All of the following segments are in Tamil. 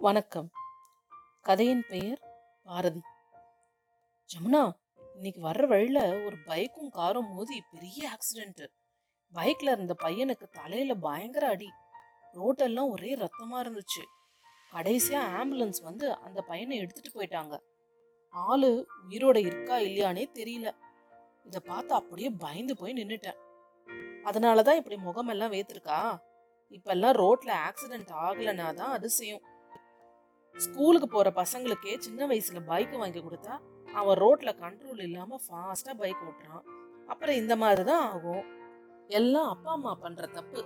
வணக்கம். கதையின் பெயர் பாரதி. ஜமுனா இன்னைக்கு வர்ற வழியில ஒரு பைக்கும் காரும் மோதி பெரிய ஆக்சிடென்ட் பைக்ல இருந்த பையனுக்கு தலையில பயங்கர அடி. ரோட்டெல்லாம் ஒரே ரத்தமா இருந்துச்சு. கடைசியா ஆம்புலன்ஸ் வந்து அந்த பையனை எடுத்துட்டு போயிட்டாங்க. ஆளு உயிரோட இருக்கா இல்லையானே தெரியல. இத பார்த்து அப்படியே பயந்து போய் நின்னுட்டேன். அதனாலதான் இப்படி முகமெல்லாம் வேத்திருக்கா? இப்பெல்லாம் ரோட்ல ஆக்சிடென்ட் ஆகலைன்னா தான் அதிசயம் ஸ்கூலுக்கு போற பசங்களுக்கே சின்ன வயசுல பைக் வாங்கி கொடுத்தா அவன் ரோட்ல கண்ட்ரோல் இல்லாம ஃபாஸ்டா பைக் ஓட்டுறான். அப்புறம் இந்த மாதிரி தான் ஆகும். எல்லாம் அப்பா அம்மா பண்ற தப்பு.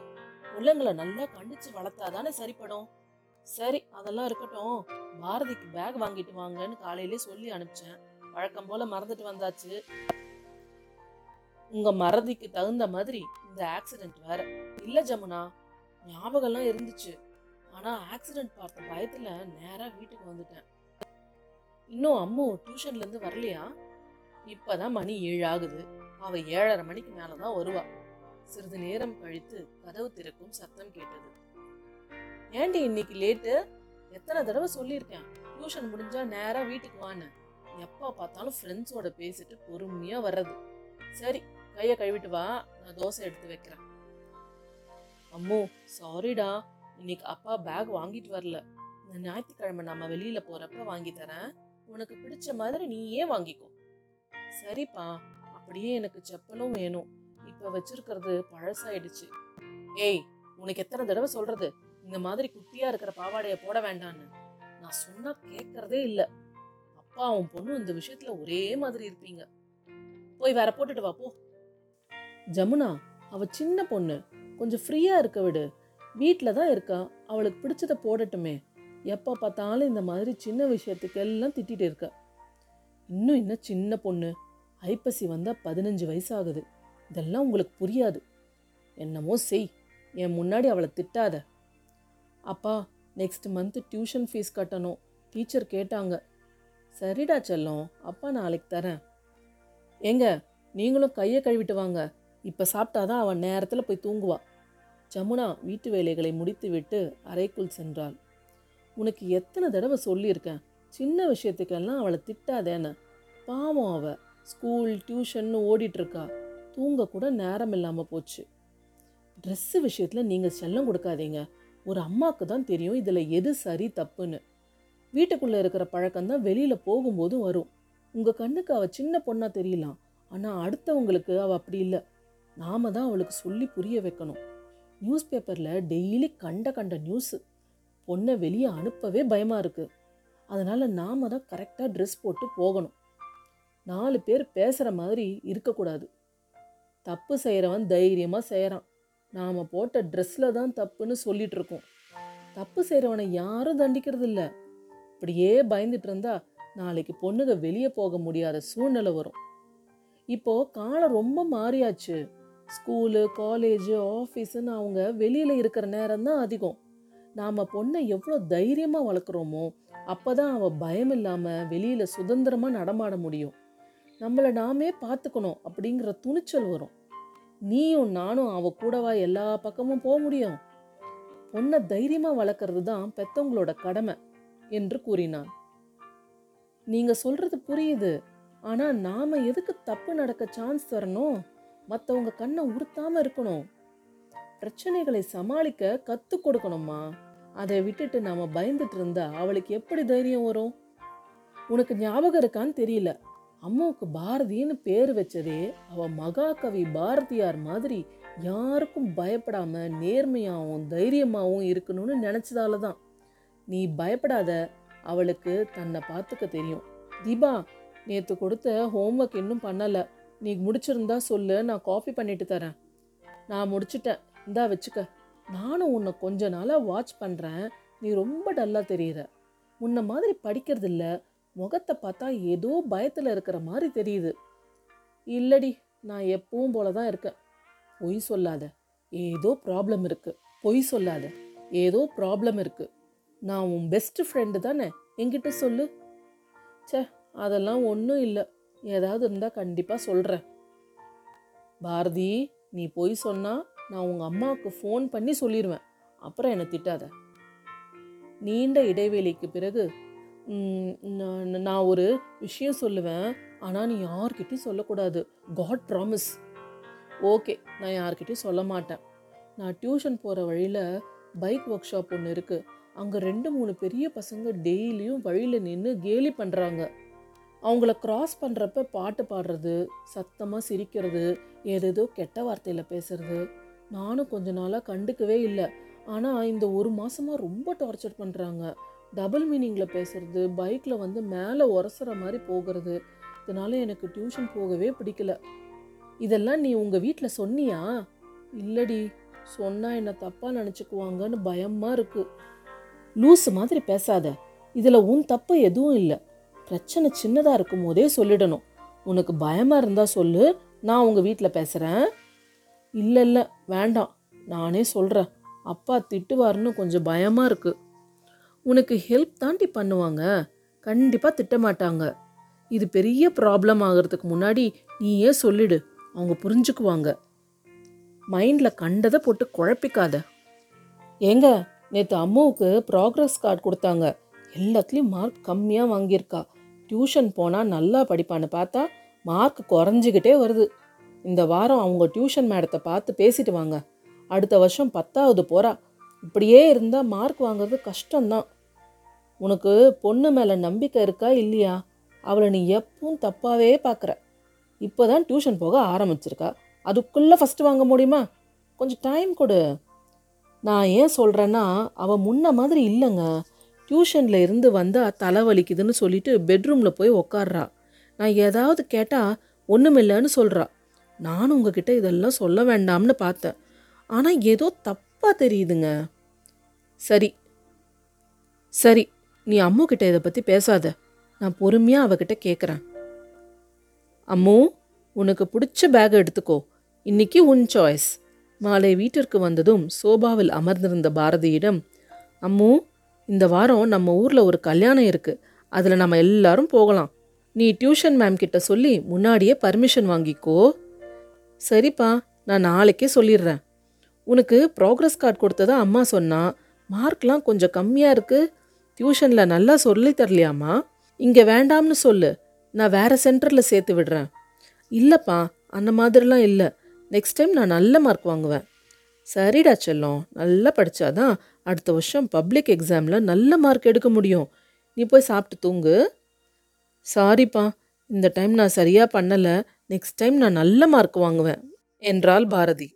பிள்ளைங்களை நல்லா கண்டிச்சு வளர்த்தாதானே சரிப்படும். சரி அதெல்லாம் இருக்கட்டும். பாரதிக்கு பேக் வாங்கிட்டு வாங்கன்னு காலையிலே சொல்லி அனுப்பிச்சேன். வழக்கம் போல மறந்துட்டு வந்தாச்சு. உங்க மறதிக்கு தகுந்த மாதிரி இந்த ஆக்சிடென்ட் வேற. இல்ல ஜமுனா ஞாபகம்லாம் இருந்துச்சு. ஆனால் ஆக்சிடென்ட் பார்த்த பயத்தில் நேராக வீட்டுக்கு வந்துட்டேன். இன்னும் அம்மு டியூஷன்லேருந்து வரலையா? இப்போ தான் மணி ஏழு ஆகுது அவள் ஏழரை மணிக்கு மேலே தான் வருவா. சிறிது நேரம் கழித்து கதவு திறக்கும் சத்தம் கேட்டது. ஏண்டி இன்னைக்கு லேட்டு எத்தனை தடவை சொல்லியிருக்கேன். டியூஷன் முடிஞ்சா நேராக வீட்டுக்கு வான்னு. எப்போ பார்த்தாலும் ஃப்ரெண்ட்ஸோட பேசிட்டு பொறுமையாக வர்றது. சரி கையை கழுவிட்டு வா. நான் தோசை எடுத்து வைக்கிறேன். அம்மு சாரிடா இன்னைக்கு அப்பா பேக் வாங்கிட்டு வரல. இந்த ஞாயிற்றுக்கிழமை நம்ம வெளியில போறப்ப வாங்கி தரேன். உனக்கு பிடிச்ச மாதிரி நீயே வாங்கிக்கோ. சரிப்பா அப்படியே எனக்கு செப்பலும் வேணும். இப்ப வச்சிருக்கிறது பழசாயிடுச்சு. ஏய் உனக்கு எத்தனை தடவை சொல்றது? இந்த மாதிரி குட்டியா இருக்கிற பாவாடைய போட வேண்டான்னு நான் சொன்னா கேட்கறதே இல்ல. அப்பாவும் பொண்ணும் இந்த விஷயத்துல ஒரே மாதிரி இருப்பீங்க. போய் வேற போட்டுட்டு வா போ. ஜமுனா அவ சின்ன பொண்ணு. கொஞ்சம் ஃப்ரீயா இருக்க விடு. வீட்டில் தான் இருக்கா? அவளுக்கு பிடிச்சத போடட்டுமே. எப்போ பார்த்தாலும் இந்த மாதிரி சின்ன விஷயத்துக்கெல்லாம் திட்டிகிட்டு இருக்கா. இருக்க இன்னும் இன்னும் சின்ன பொண்ணு? ஐப்பசி வந்தால் பதினஞ்சு வயசாகுது. இதெல்லாம் உங்களுக்கு புரியாது. என்னமோ செய். என் முன்னாடி அவளை திட்டாத. அப்பா நெக்ஸ்ட் மந்த்து டியூஷன் ஃபீஸ் கட்டணும். டீச்சர் கேட்டாங்க. சரிடா செல்லம் அப்பா நாளைக்கு தரேன். ஏங்க நீங்களும் கையை கழுவிட்டு வாங்க. இப்போ சாப்பிட்டாதான் அவன் நேரத்தில் போய் தூங்குவா. ஜமுனா வீட்டு வேலைகளை முடித்துவிட்டு அறைக்குள் சென்றாள். உனக்கு எத்தனை தடவை சொல்லியிருக்கேன்? சின்ன விஷயத்துக்கெல்லாம் அவளை திட்டாதேன்னு. பாவம் அவ. ஸ்கூல் டியூஷன்னு ஓடிட்டுருக்கா. தூங்க கூட நேரம் இல்லாமல் போச்சு. ட்ரெஸ்ஸு விஷயத்தில் நீங்கள் செல்லம் கொடுக்காதீங்க. ஒரு அம்மாவுக்கு தான் தெரியும் இதில் எது சரி தப்புன்னு. வீட்டுக்குள்ளே இருக்கிற பழக்கம் தான் வெளியில் போகும்போதும் வரும். உங்கள் கண்ணுக்கு அவள் சின்ன பொண்ணாக தெரியலாம். ஆனால் அடுத்தவங்களுக்கு அவள் அப்படி இல்லை. நாம தான் அவளுக்கு சொல்லி புரிய வைக்கணும். நியூஸ் பேப்பரில் டெய்லி கண்ட கண்ட நியூஸு பொண்ணை வெளியே அனுப்பவே பயமாக இருக்குது அதனால் நாம் தான் கரெக்டாக ட்ரெஸ் போட்டு போகணும். நாலு பேர் பேசுகிற மாதிரி இருக்கக்கூடாது. தப்பு செய்கிறவன் தைரியமாக செய்கிறான் நாம் போட்ட ட்ரெஸ்ஸில் தான் தப்புன்னு சொல்லிகிட்ருக்கோம் தப்பு செய்கிறவனை யாரும் தண்டிக்கிறது இல்லை. இப்படியே பயந்துட்டு இருந்தா நாளைக்கு பொண்ணுங்க வெளியே போக முடியாத சூழ்நிலை வரும். இப்போது காலம் ரொம்ப மாறியாச்சு. ஸ்கூலு காலேஜு ஆஃபீஸுன்னு அவங்க வெளியில் இருக்கிற நேரம் தான் அதிகம். நாம் பொண்ணை எவ்வளோ தைரியமாக வளர்க்குறோமோ அப்போ தான் அவள் பயம் இல்லாமல் வெளியில் சுதந்திரமாக நடமாட முடியும். நம்மளை நாமே பார்த்துக்கணும் அப்படிங்கிற துணிச்சல் வரும். நீயும் நானும் அவள் கூடவா எல்லா பக்கமும் போக முடியும்? பொண்ணை தைரியமாக வளர்க்குறது தான் பெத்தவங்களோட கடமை என்று கூறினான். நீங்கள் சொல்கிறது புரியுது. ஆனால் நாம் எதுக்கு தப்பு நடக்க சான்ஸ் தரணும்? மற்றவங்க கண்ணை உறுத்தாம இருக்கணும். பிரச்சனைகளை சமாளிக்க கத்து கொடுக்கணுமா அதை விட்டுட்டு நாம பயந்துட்டு இருந்தா அவளுக்கு எப்படி தைரியம் வரும்? உனக்கு ஞாபகம் இருக்கான்னு தெரியல. அம்மாவுக்கு பாரதின்னு பேர் வச்சதே அவ மகாகவி பாரதியார் மாதிரி யாருக்கும் பயப்படாம நேர்மையாகவும் தைரியமாகவும் இருக்கணும்னு நினைச்சதால தான் நீ பயப்படாத அவளுக்கு தன்னை பார்த்துக்க தெரியும். தீபா நேற்று கொடுத்த ஹோம்ஒர்க் இன்னும் பண்ணலை. நீ முடிச்சிருந்தா சொல்லு நான் காஃபி பண்ணிட்டு தரேன். நான் முடிச்சிட்டேன். இந்தா வச்சுக்க. நானும் உன்னை கொஞ்ச நாளாக வாட்ச் பண்ணுறேன் நீ ரொம்ப டல்லாக தெரியுற. உன்னை மாதிரி படிக்கிறது இல்லை. முகத்தை பார்த்தா ஏதோ பயத்தில் இருக்கிற மாதிரி தெரியுது. இல்லடி நான் எப்பவும் போல தான் இருக்கேன். பொய் சொல்லாத. ஏதோ ப்ராப்ளம் இருக்குது பொய் சொல்லாத. ஏதோ ப்ராப்ளம் இருக்குது நான் உன் பெஸ்ட் ஃப்ரெண்டு தானே? என்கிட்ட சொல்லு. சே அதெல்லாம் ஒன்றும் இல்லை. ஏதாவது இருந்தால் கண்டிப்பாக சொல்கிறேன் பாரதி நீ போய் சொன்னால் நான் உங்கள் அம்மாவுக்கு ஃபோன் பண்ணி சொல்லிடுவேன் அப்புறம் என்னை திட்டாத. நீண்ட இடைவேளைக்கு பிறகு நான் நான் ஒரு விஷயம் சொல்லுவேன். ஆனால் நீ யார்கிட்டையும் சொல்லக்கூடாது. காட் ப்ராமிஸ் ஓகே நான் யார்கிட்டையும் சொல்ல மாட்டேன். நான் டியூஷன் போகிற வழியில் பைக் ஒர்க் ஷாப் ஒன்று இருக்குது அங்கே ரெண்டு மூணு பெரிய பசங்க டெய்லியும் வழியில் நின்று கேலி பண்ணுறாங்க அவங்கள கிராஸ் பண்ணுறப்ப பாட்டு பாடுறது சத்தமாக சிரிக்கிறது ஏதேதோ கெட்ட வார்த்தையில் பேசுறது நானும் கொஞ்ச நாளாக கண்டுக்கவே இல்லை. ஆனால் இந்த ஒரு மாதமாக ரொம்ப டார்ச்சர் பண்ணுறாங்க டபுள் மீனிங்கில் பேசுறது பைக்கில் வந்து மேலே உரசுற மாதிரி போகிறது இதனால எனக்கு டியூஷன் போகவே பிடிக்கல. இதெல்லாம் நீ உங்கள் வீட்டில் சொன்னியா? இல்லடி சொன்னால் என்ன தப்பாக நினச்சிக்குவாங்கன்னு பயமாக இருக்குது லூஸு மாதிரி பேசாத. இதில் உன் தப்பு எதுவும் இல்லை. பிரச்சனை சின்னதாக இருக்கும் போதே சொல்லிடணும். உனக்கு பயமாக இருந்தால் சொல்லு நான் உங்கள் வீட்டில் பேசுகிறேன் இல்லை இல்லை வேண்டாம். நானே சொல்கிறேன் அப்பா திட்டுவாருன்னு கொஞ்சம் பயமாக இருக்குது உனக்கு ஹெல்ப் தாண்டி பண்ணுவாங்க. கண்டிப்பாக திட்டமாட்டாங்க. இது பெரிய ப்ராப்ளம் ஆகிறதுக்கு முன்னாடி நீயே சொல்லிடு. அவங்க புரிஞ்சுக்குவாங்க. மைண்டில் கண்டதை போட்டு குழப்பிக்காத. ஏங்க நேற்று அம்மாவுக்கு ப்ராக்ரஸ் கார்டு கொடுத்தாங்க. எல்லாத்துலேயும் மார்க் கம்மியாக வாங்கியிருக்கா. டியூஷன் போனால் நல்லா படிப்பான்னு பார்த்தா மார்க் குறைஞ்சிக்கிட்டே வருது. இந்த வாரம் அவங்க டியூஷன் மேடத்தை பார்த்து பேசிட்டு வாங்க. அடுத்த வருஷம் பத்தாவது போகிறா இப்படியே இருந்தால் மார்க் வாங்குறது கஷ்டம்தான். உனக்கு பொண்ணு மேலே நம்பிக்கை இருக்கா இல்லையா? அவளை நீ எப்பவும் தப்பாகவே பார்க்குற இப்போ தான் டியூஷன் போக ஆரம்பிச்சிருக்கா. அதுக்குள்ளே ஃபஸ்ட்டு வாங்க முடியுமா? கொஞ்சம் டைம் கொடு. நான் ஏன் சொல்கிறேன்னா அவள் முன்ன மாதிரி இல்லைங்க. டியூஷனில் இருந்து வந்தால் தலை வலிக்குதுன்னு சொல்லிட்டு பெட்ரூமில் போய் உக்காடுறா நான் ஏதாவது கேட்டால் ஒன்றுமில்லைன்னு சொல்கிறா நானும் உங்ககிட்ட இதெல்லாம் சொல்ல வேண்டாம்னு பார்த்தேன். ஆனால் ஏதோ தப்பாக தெரியுதுங்க. சரி. சரி நீ அம்மு கிட்ட இதை பற்றி பேசாத. நான் பொறுமையாக அவகிட்ட கேட்குறேன் அம்மு உனக்கு பிடிச்ச பேக் எடுத்துக்கோ. இன்னைக்கு உன் சாய்ஸ் மாலை வீட்டிற்கு வந்ததும் சோபாவில் அமர்ந்திருந்த பாரதியிடம் அம்மு இந்த வாரம் நம்ம ஊரில் ஒரு கல்யாணம் இருக்குது அதில் நம்ம எல்லாரும் போகலாம். நீ டியூஷன் மேம் கிட்ட சொல்லி முன்னாடியே பர்மிஷன் வாங்கிக்கோ. சரிப்பா நான் நாளைக்கே சொல்லிடுறேன். உனக்கு ப்ராக்ரஸ் கார்டு கொடுத்ததா அம்மா சொன்னா மார்க்லாம் கொஞ்சம் கம்மியாக இருக்குது டியூஷனில் நல்லா சொல்லி தரலையாம்மா? இங்கே வேண்டாம்னு சொல்லு. நான் வேறு சென்டரில் சேர்த்து விடுறேன். இல்லைப்பா அந்த மாதிரிலாம் இல்லை. நெக்ஸ்ட் டைம் நான் நல்ல மார்க் வாங்குவேன். சரிடா செல்லம் நல்லா படித்தாதான் அடுத்த வருஷம் பப்ளிக் எக்ஸாமில் நல்ல மார்க் எடுக்க முடியும். நீ போய் சாப்பிட்டு தூங்கு. சாரிப்பா இந்த டைம் நான் சரியாக பண்ணலை. நெக்ஸ்ட் டைம் நான் நல்ல மார்க் வாங்குவேன். என்றாள் பாரதி.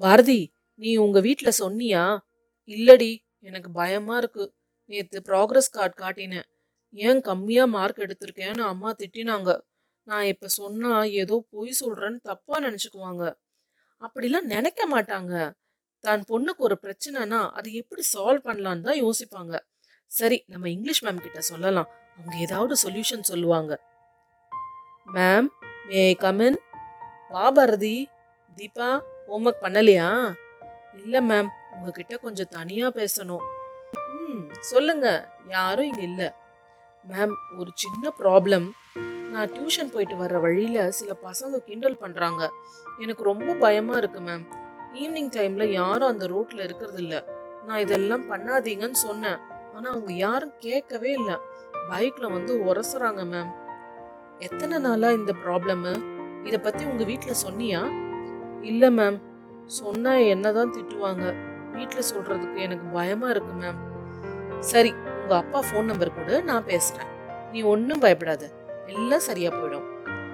பாரதி நீ உங்கள் வீட்டில் சொன்னியா? இல்லடி எனக்கு பயமாக இருக்குது நேற்று ப்ராக்ரஸ் கார்டு காட்டினேன். ஏன் கம்மியாக மார்க் எடுத்திருக்கேன்னு அம்மா திட்டினாங்க. நான் இப்போ சொன்னால் ஏதோ பொய் சொல்கிறேன்னு தப்பாக நினச்சிக்குவாங்க. அப்படிலாம் நினைக்க மாட்டாங்க. தான் பொண்ணுக்கு ஒரு பிரச்சனைனா அது எப்படி சால்வ் பண்ணலான்னு தான் யோசிப்பாங்க. சரி நம்ம இங்கிலீஷ் மேம் கிட்ட சொல்லலாம். அவங்க ஏதாவது சொல்யூஷன் சொல்லுவாங்க. மேம் மே கமின் வா பாரதி. தீபா ஹோம்ஒர்க் பண்ணலையா? இல்லை மேம் உங்ககிட்ட கொஞ்சம் தனியாக பேசணும். ம் சொல்லுங்க. யாரும் இங்கே இல்லை. மேம் ஒரு சின்ன ப்ராப்ளம் நான் டியூஷன் போயிட்டு வர்ற வழியில் சில பசங்க கிண்டல் பண்ணுறாங்க எனக்கு ரொம்ப பயமாக இருக்குது மேம் ஈவினிங் டைமில் யாரும் அந்த ரோட்ல இருக்கிறது இல்ல. நான் இதெல்லாம் பண்ணாதீங்கன்னு சொன்னேன். ஆனால் அவங்க யாரும் கேட்கவே இல்லை. பைக்கில் வந்து உரசுறாங்க மேம் எத்தனை நாளாக இந்த ப்ராப்ளம் இதை பற்றி உங்கள் வீட்டில் சொன்னியா? இல்லை மேம் சொன்னா என்னதான் திட்டுவாங்க. வீட்டில் சொல்றதுக்கு எனக்கு பயமா இருக்கு மேம் சரி உங்க அப்பா ஃபோன் நம்பர் கொடு நான் பேசுறேன். நீ ஒன்றும் பயப்படாத. எல்லாம் சரியா போயிடும்.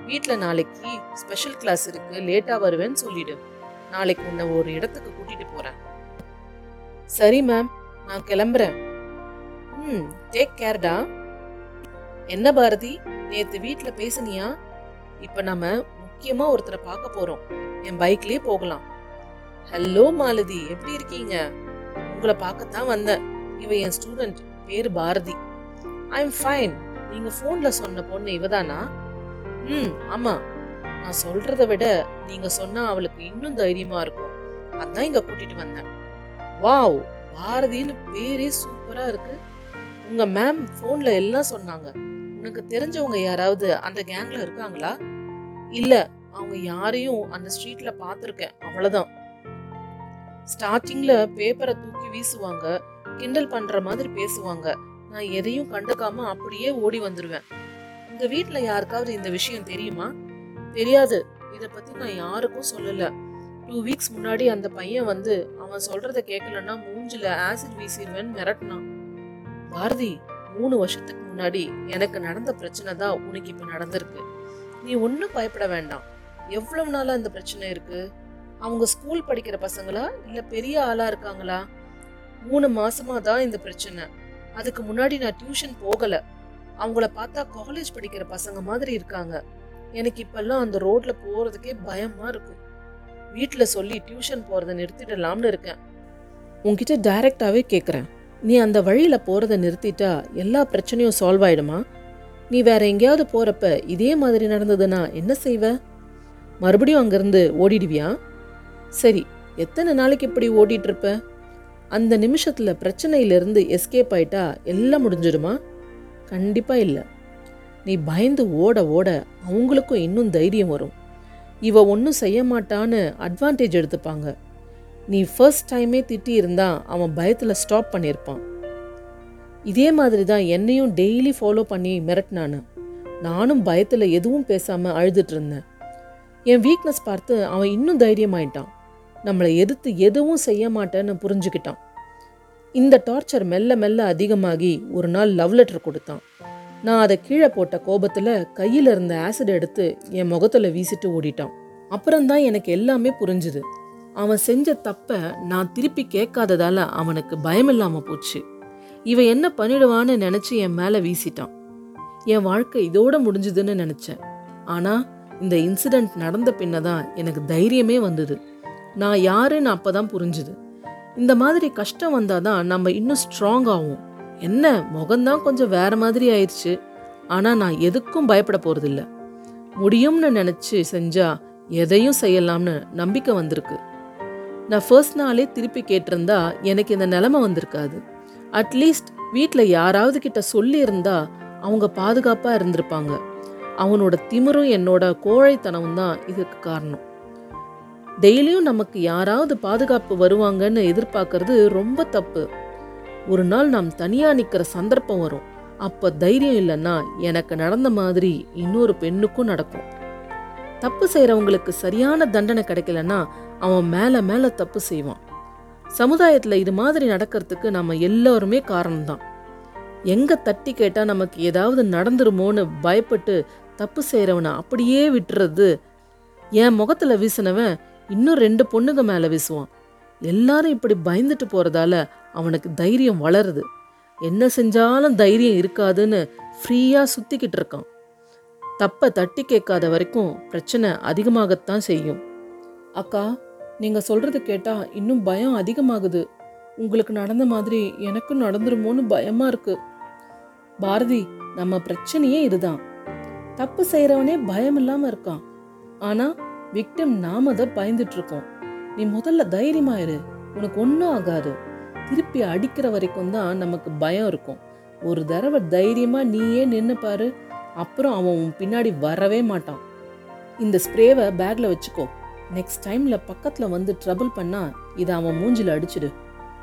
வீட்டில் நாளைக்கு ஸ்பெஷல் கிளாஸ் இருக்கு. லேட்டாக வருவேன்னு சொல்லிடு. நாளைக்கு உன்னை ஒரு இடத்துக்கு கூட்டிட்டு போறேன். சரி மேம் நான் கிளம்புறேன். ம் டேக் கேர்டா என்ன பாரதி? நேத்து வீட்டில் பேசுனியா? இப்போ நம்ம முக்கியமா ஒருத்தரை பார்க்க போறோம். என் பைக்லயே போகலாம். ஹலோ மாலதி. எப்படி இருக்கீங்க? உங்களை பார்க்கத்தான் வந்தேன். இவ என் ஸ்டூடெண்ட் பேரு பாரதி. ஐ எம் ஃபைன் நீங்க ஃபோன்ல சொன்ன பொண்ணு இவதானா? ம் ஆமா. நான் சொல்றதை விட நீங்க சொன்னா அவளுக்கு இன்னும் தைரியமா இருக்கும். அதான் இங்க கூட்டிட்டு வந்தேன். வாவ் பாரதின்னு பேரே சூப்பரா இருக்கு. உங்க மேம் போன்ல எல்லாம் சொன்னாங்க. உனக்கு தெரிஞ்சவங்க யாராவது அந்த கேங்ல இருக்காங்களா? இல்ல அவங்க யாரையும் அந்த ஸ்ட்ரீட்ல பார்த்துருக்கேன். அவ்வளவுதான். ஸ்டார்டிங்ல பேப்பரை தூக்கி வீசுவாங்க. கிண்டல் பண்ற மாதிரி பேசுவாங்க. நான் எதையும் கண்டுக்காம அப்படியே ஓடி வந்துருவேன். உங்க வீட்டுல யாருக்காவது இந்த விஷயம் தெரியுமா? தெரியாது. இதை பற்றி நான் யாருக்கும் சொல்லலை. டூ வீக்ஸ் முன்னாடி அந்த பையன் வந்து அவன் சொல்கிறத கேட்கலன்னா மூஞ்சில் ஆசிட் வீசிடுவேன்னு மிரட்டினான். பாரதி மூணு வருஷத்துக்கு முன்னாடி எனக்கு நடந்த பிரச்சனை தான் உனக்கு இப்போ நடந்திருக்கு. நீ ஒன்றும் பயப்பட வேண்டாம். எவ்வளவு நாளாக இந்த பிரச்சனை இருக்குது அவங்க ஸ்கூல் படிக்கிற பசங்களா? இல்லை பெரிய ஆளாக இருக்காங்களா? மூணு மாசமாக தான் இந்த பிரச்சனை. அதுக்கு முன்னாடி நான் டியூஷன் போகலை. அவங்கள பார்த்தா காலேஜ் படிக்கிற பசங்க மாதிரி இருக்காங்க. எனக்கு இப்பெல்லாம் அந்த ரோட்ல போறதுக்கே பயமா இருக்கு. வீட்டில் சொல்லி டியூஷன் போகிறத நிறுத்திடலாம்னு இருக்கேன். உன்கிட்ட டைரக்டாகவே கேட்குறேன் நீ அந்த வழியில் போகிறத நிறுத்திட்டா எல்லா பிரச்சனையும் சால்வ் ஆயிடுமா? நீ வேற எங்கேயாவது போகிறப்ப இதே மாதிரி நடந்ததுன்னா என்ன செய்வ? மறுபடியும் அங்கேருந்து ஓடிடுவியா? சரி எத்தனை நாளைக்கு இப்படி ஓடிட்டுருப்ப அந்த நிமிஷத்தில் பிரச்சனையிலிருந்து எஸ்கேப் ஆயிட்டா எல்லாம் முடிஞ்சிடுமா? கண்டிப்பாக இல்லை. நீ பயந்து ஓட ஓட அவங்களுக்கும் இன்னும் தைரியம் வரும். இவ ஒன்றும் செய்ய மாட்டான்னு அட்வான்டேஜ் எடுத்துப்பாங்க. நீ ஃபர்ஸ்ட் டைமே திட்டி இருந்தா அவன் பயத்தில் ஸ்டாப் பண்ணியிருப்பான். இதே மாதிரி தான் என்னையும் டெய்லி ஃபாலோ பண்ணி மிரட்டினானு. நானும் பயத்தில் எதுவும் பேசாமல் அழுதுட்டு இருந்தேன். என் வீக்னஸ் பார்த்து அவன் இன்னும் தைரியமாயிட்டான். நம்மளை எதிர்த்து எதுவும் செய்ய மாட்டேன்னு புரிஞ்சுக்கிட்டான். இந்த டார்ச்சர் மெல்ல மெல்ல அதிகமாகி ஒரு நாள் லவ் லெட்டர் கொடுத்தான். நான் அதை கீழே போட்ட கோபத்தில் கையில் இருந்த ஆசிட் எடுத்து என் முகத்தில் வீசிட்டு ஓடிட்டான். அப்புறம்தான் எனக்கு எல்லாமே புரிஞ்சுது. அவன் செஞ்ச தப்ப நான் திருப்பி கேட்காததால அவனுக்கு பயமில்லாம போச்சு. இவன் என்ன பண்ணிடுவான்னு நினச்சி என் மேலே வீசிட்டான். என் வாழ்க்கை இதோட முடிஞ்சுதுன்னு நினச்சேன். ஆனால் இந்த இன்சிடென்ட் நடந்த பின்னதான் எனக்கு தைரியமே வந்தது. நான் யாருன்னு அப்போ தான் புரிஞ்சுது. இந்த மாதிரி கஷ்டம் வந்தாதான் நம்ம இன்னும் ஸ்ட்ராங் ஆகும் என்ன முகம்தான் கொஞ்சம் வேற மாதிரி ஆயிடுச்சு. ஆனால் நான் எதுக்கும் பயப்பட போகிறதில்ல முடியும்னு நினச்சி செஞ்சா எதையும் செய்யலாம்னு நம்பிக்கை வந்திருக்கு. நான் ஃபர்ஸ்ட் நாளே திருப்பி கேட்டிருந்தா எனக்கு இந்த நிலமை வந்திருக்காது. அட்லீஸ்ட் வீட்டில் யாராவது கிட்ட சொல்லியிருந்தா அவங்க பாதுகாப்பாக இருந்திருப்பாங்க. அவனோட திமிரும் என்னோட கோழைத்தனமும் தான் இதுக்கு காரணம். டெய்லியும் நமக்கு யாராவது பாதுகாப்பு வருவாங்கன்னு எதிர்பார்க்கறது ரொம்ப தப்பு. ஒரு நாள் நாம் தனியா நிற்கிற சந்தர்ப்பம் வரும். அப்ப தைரியம் இல்லைன்னா எனக்கு நடந்த மாதிரி இன்னொரு பெண்ணுக்கும் நடக்கும். தப்பு செய்கிறவங்களுக்கு சரியான தண்டனை கிடைக்கலன்னா அவன் மேல மேல தப்பு செய்வான். சமுதாயத்துல இது மாதிரி நடக்கிறதுக்கு நம்ம எல்லோருமே காரணம்தான். எங்க தட்டி கேட்டா நமக்கு ஏதாவது நடந்துருமோன்னு பயப்பட்டு தப்பு செய்கிறவனை அப்படியே விட்டுறது என் முகத்துல வீசினவன் இன்னும் ரெண்டு பொண்ணுங்க மேல வீசுவான். எல்லாரும் இப்படி பயந்துட்டு போறதால அவனுக்கு தைரியம் வளருது. என்ன செஞ்சாலும் தைரியம் இருக்காதுன்னு ஃப்ரீயாக சுற்றிக்கிட்டு இருக்கான். தப்பை தட்டி கேட்காத வரைக்கும் பிரச்சனை அதிகமாகத்தான் செய்யும். அக்கா நீங்கள் சொல்கிறது கேட்டால் இன்னும் பயம் அதிகமாகுது. உங்களுக்கு நடந்த மாதிரி எனக்கும் நடந்துருமோன்னு பயமாக இருக்கு. பாரதி நம்ம பிரச்சனையே இதுதான். தப்பு செய்கிறவனே பயம் இல்லாமல் இருக்கான். ஆனால் விக்டம் நாம தான் பயந்துட்டு இருக்கோம். நீ முதல்ல தைரியமாயிரு உனக்கு ஒன்றும் ஆகாது. திருப்பி அடிக்கிற வரைக்கும் தான் நமக்கு பயம் இருக்கும். ஒரு தடவை தைரியமாக நீயே நின்று பாரு. அப்புறம் அவன் உன் பின்னாடி வரவே மாட்டான். இந்த ஸ்ப்ரேவை பேக்கில் வச்சுக்கோ. நெக்ஸ்ட் டைமில் பக்கத்தில் வந்து ட்ரபிள் பண்ணால் இதை அவன் மூஞ்சில் அடிச்சிடு.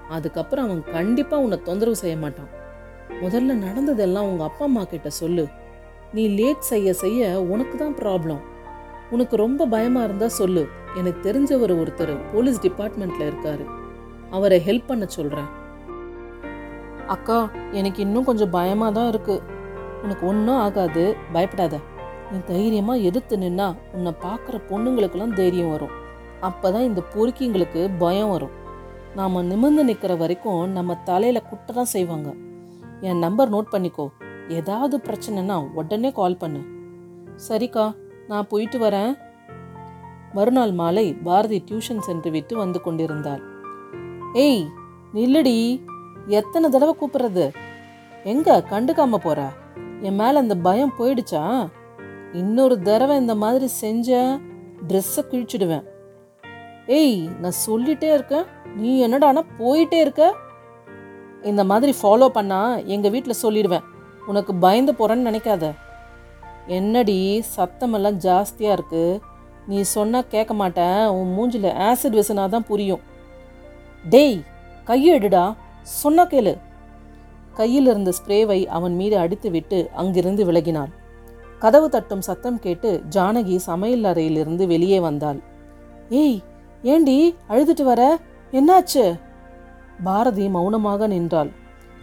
அதுக்கப்புறம் அவன் கண்டிப்பாக உன்னை தொந்தரவு செய்ய மாட்டான். முதல்ல நடந்ததெல்லாம் உங்கள் அப்பா அம்மா கிட்ட சொல்லு. நீ லேட் செய்ய செய்ய உனக்கு தான் ப்ராப்ளம் உனக்கு ரொம்ப பயமாக இருந்தால் சொல்லு. எனக்கு தெரிஞ்சவர் ஒருத்தர் போலீஸ் டிபார்ட்மெண்ட்டில் இருக்காரு. அவரை ஹெல்ப் பண்ண சொல்கிறேன் அக்கா எனக்கு இன்னும் கொஞ்சம் பயமாக தான் இருக்குது உனக்கு ஒன்றும் ஆகாது பயப்படாத. நீ தைரியமாக எதிர்த்து நின்னா உன்னை பார்க்குற பொண்ணுங்களுக்கெல்லாம் தைரியம் வரும். அப்போ தான் இந்த பொறுக்கிங்களுக்கு பயம் வரும். நாம் நிமிர்ந்து நிற்கிற வரைக்கும் நம்ம தலையில் குட்டை தான் செய்வாங்க. என் நம்பர் நோட் பண்ணிக்கோ. ஏதாவது பிரச்சனைனா உடனே கால் பண்ணு. சரிக்கா நான் போயிட்டு வரேன். மறுநாள் மாலை பாரதி டியூஷன் சென்று விட்டு வந்து கொண்டிருந்தாள். ஏய் நில்லுடி. எத்தனை தடவை கூப்பிடுறது? எங்க கண்டுக்காம போற? என் மேல அந்த பயம் போயிடுச்சா? இன்னொரு தடவை இந்த மாதிரி செஞ்ச ட்ரெஸ்ஸை கிழிச்சிடுவேன். ஏய் நான் சொல்லிட்டே இருக்கேன். நீ என்னடானா போயிட்டே இருக்க? இந்த மாதிரி ஃபாலோ பண்ணா எங்க வீட்டில் சொல்லிடுவேன். உனக்கு பயந்து போறேன்னு நினைக்காத. என்னடி சத்தமெல்லாம் ஜாஸ்தியா இருக்கு. நீ சொன்னா கேட்க மாட்டேன். உன் மூஞ்சில ஆசிட் விசனா தான் புரியும். டேய் கையெடுடா. சொன்ன கேளு. கையில் இருந்த ஸ்ப்ரேவை அவன் மீது அடித்துவிட்டு அங்கிருந்து விலகினாள் கதவு தட்டும் சத்தம் கேட்டு ஜானகி சமையல் அறையிலிருந்து வெளியே வந்தாள். ஏய் ஏண்டி அழுதுட்டு வர? என்னாச்சு? பாரதி மௌனமாக நின்றாள்.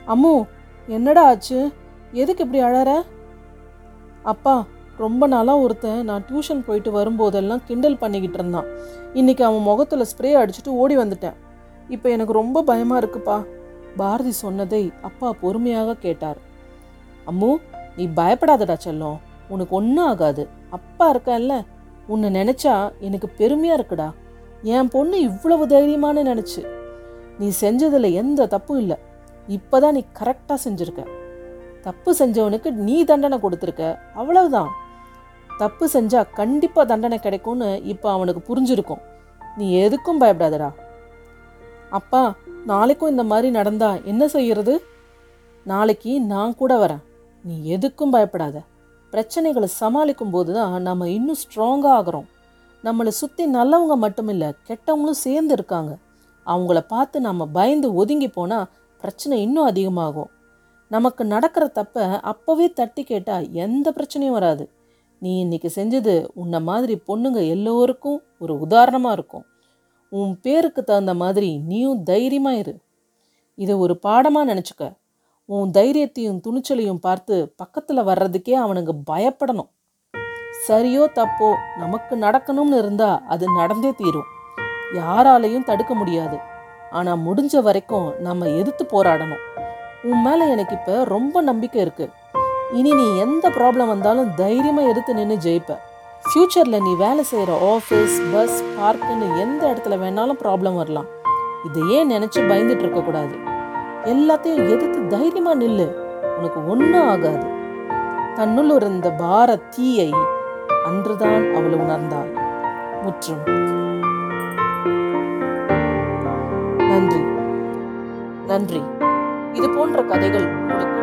அம்மு என்னடா ஆச்சு? எதுக்கு இப்படி அழற? அப்பா ரொம்ப நாளாக ஒருத்தன் நான் டியூஷன் போயிட்டு வரும்போதெல்லாம் கிண்டல் பண்ணிக்கிட்டு இருந்தான். இன்னைக்கு அவன் முகத்தில் ஸ்ப்ரே அடிச்சுட்டு ஓடி வந்துட்டேன். இப்போ எனக்கு ரொம்ப பயமாக இருக்குப்பா. பாரதி சொன்னதை அப்பா பொறுமையாக கேட்டார். அம்மு நீ பயப்படாதடா செல்லம். உனக்கு ஒன்றும் ஆகாது. அப்பா இருக்கல்ல உன்னை நினச்சா எனக்கு பெருமையாக இருக்குடா. என் பொண்ணு இவ்வளவு தைரியமானு நினச்சி. நீ செஞ்சதில் எந்த தப்பும் இல்லை. இப்போதான் நீ கரெக்டாக செஞ்சுருக்க. தப்பு செஞ்சவனுக்கு நீ தண்டனை கொடுத்துருக்க. அவ்வளவுதான். தப்பு செஞ்சால் கண்டிப்பாக தண்டனை கிடைக்கும்னு இப்போ அவனுக்கு புரிஞ்சிருக்கும். நீ எதுக்கும் பயப்படாதடா. அப்பா நாளைக்கும் இந்த மாதிரி நடந்தா என்ன செய்யறது? நாளைக்கு நான் கூட வரேன். நீ எதுக்கும் பயப்படாத. பிரச்சனைகளை சமாளிக்கும் போது தான் நம்ம இன்னும் ஸ்ட்ராங்காக ஆகிறோம். நம்மளை சுற்றி நல்லவங்க மட்டும் இல்லை கெட்டவங்களும் சேர்ந்து இருக்காங்க. அவங்கள பார்த்து நம்ம பயந்து ஒதுங்கி போனால் பிரச்சனை இன்னும் அதிகமாகும். நமக்கு நடக்கிற தப்பை அப்போவே தட்டி கேட்டால் எந்த பிரச்சனையும் வராது. நீ இன்னைக்கு செஞ்சது உன்னை மாதிரி பொண்ணுங்க எல்லோருக்கும் ஒரு உதாரணமாக இருக்கும். உன் பேருக்கு தகுந்த மாதிரி நீயும் தைரியமாக இரு. இதை ஒரு பாடமாக நினச்சிக்க. உன் தைரியத்தையும் துணிச்சலையும் பார்த்து பக்கத்தில் வர்றதுக்கே அவனுங்க பயப்படணும். சரியோ தப்போ நமக்கு நடக்கணும்னு இருந்தா அது நடந்தே தீரும். யாராலையும் தடுக்க முடியாது. ஆனால் முடிஞ்ச வரைக்கும் நம்ம எதிர்த்து போராடணும். உன் மேலே எனக்கு இப்போ ரொம்ப நம்பிக்கை இருக்கு. இனி நீ எந்த ப்ராப்ளம் வந்தாலும் தைரியமாக எடுத்து நின்று ஜெயிப்ப. ஃப்யூச்சரில் நீ வேலை செய்கிற ஆஃபீஸ் பஸ் பார்க்குன்னு எந்த இடத்துல வேணாலும் ப்ராப்ளம் வரலாம். இதை ஏன் நினச்சி பயந்துட்டு இருக்கக்கூடாது எல்லாத்தையும் எதிர்த்து தைரியமாக நில்லு. உனக்கு ஒன்றும் ஆகாது. தன்னுள் இருந்த பார தீயை அன்றுதான் அவள் உணர்ந்தாள். முற்றும். நன்றி. நன்றி. இது போன்ற கதைகள் உங்களுக்கு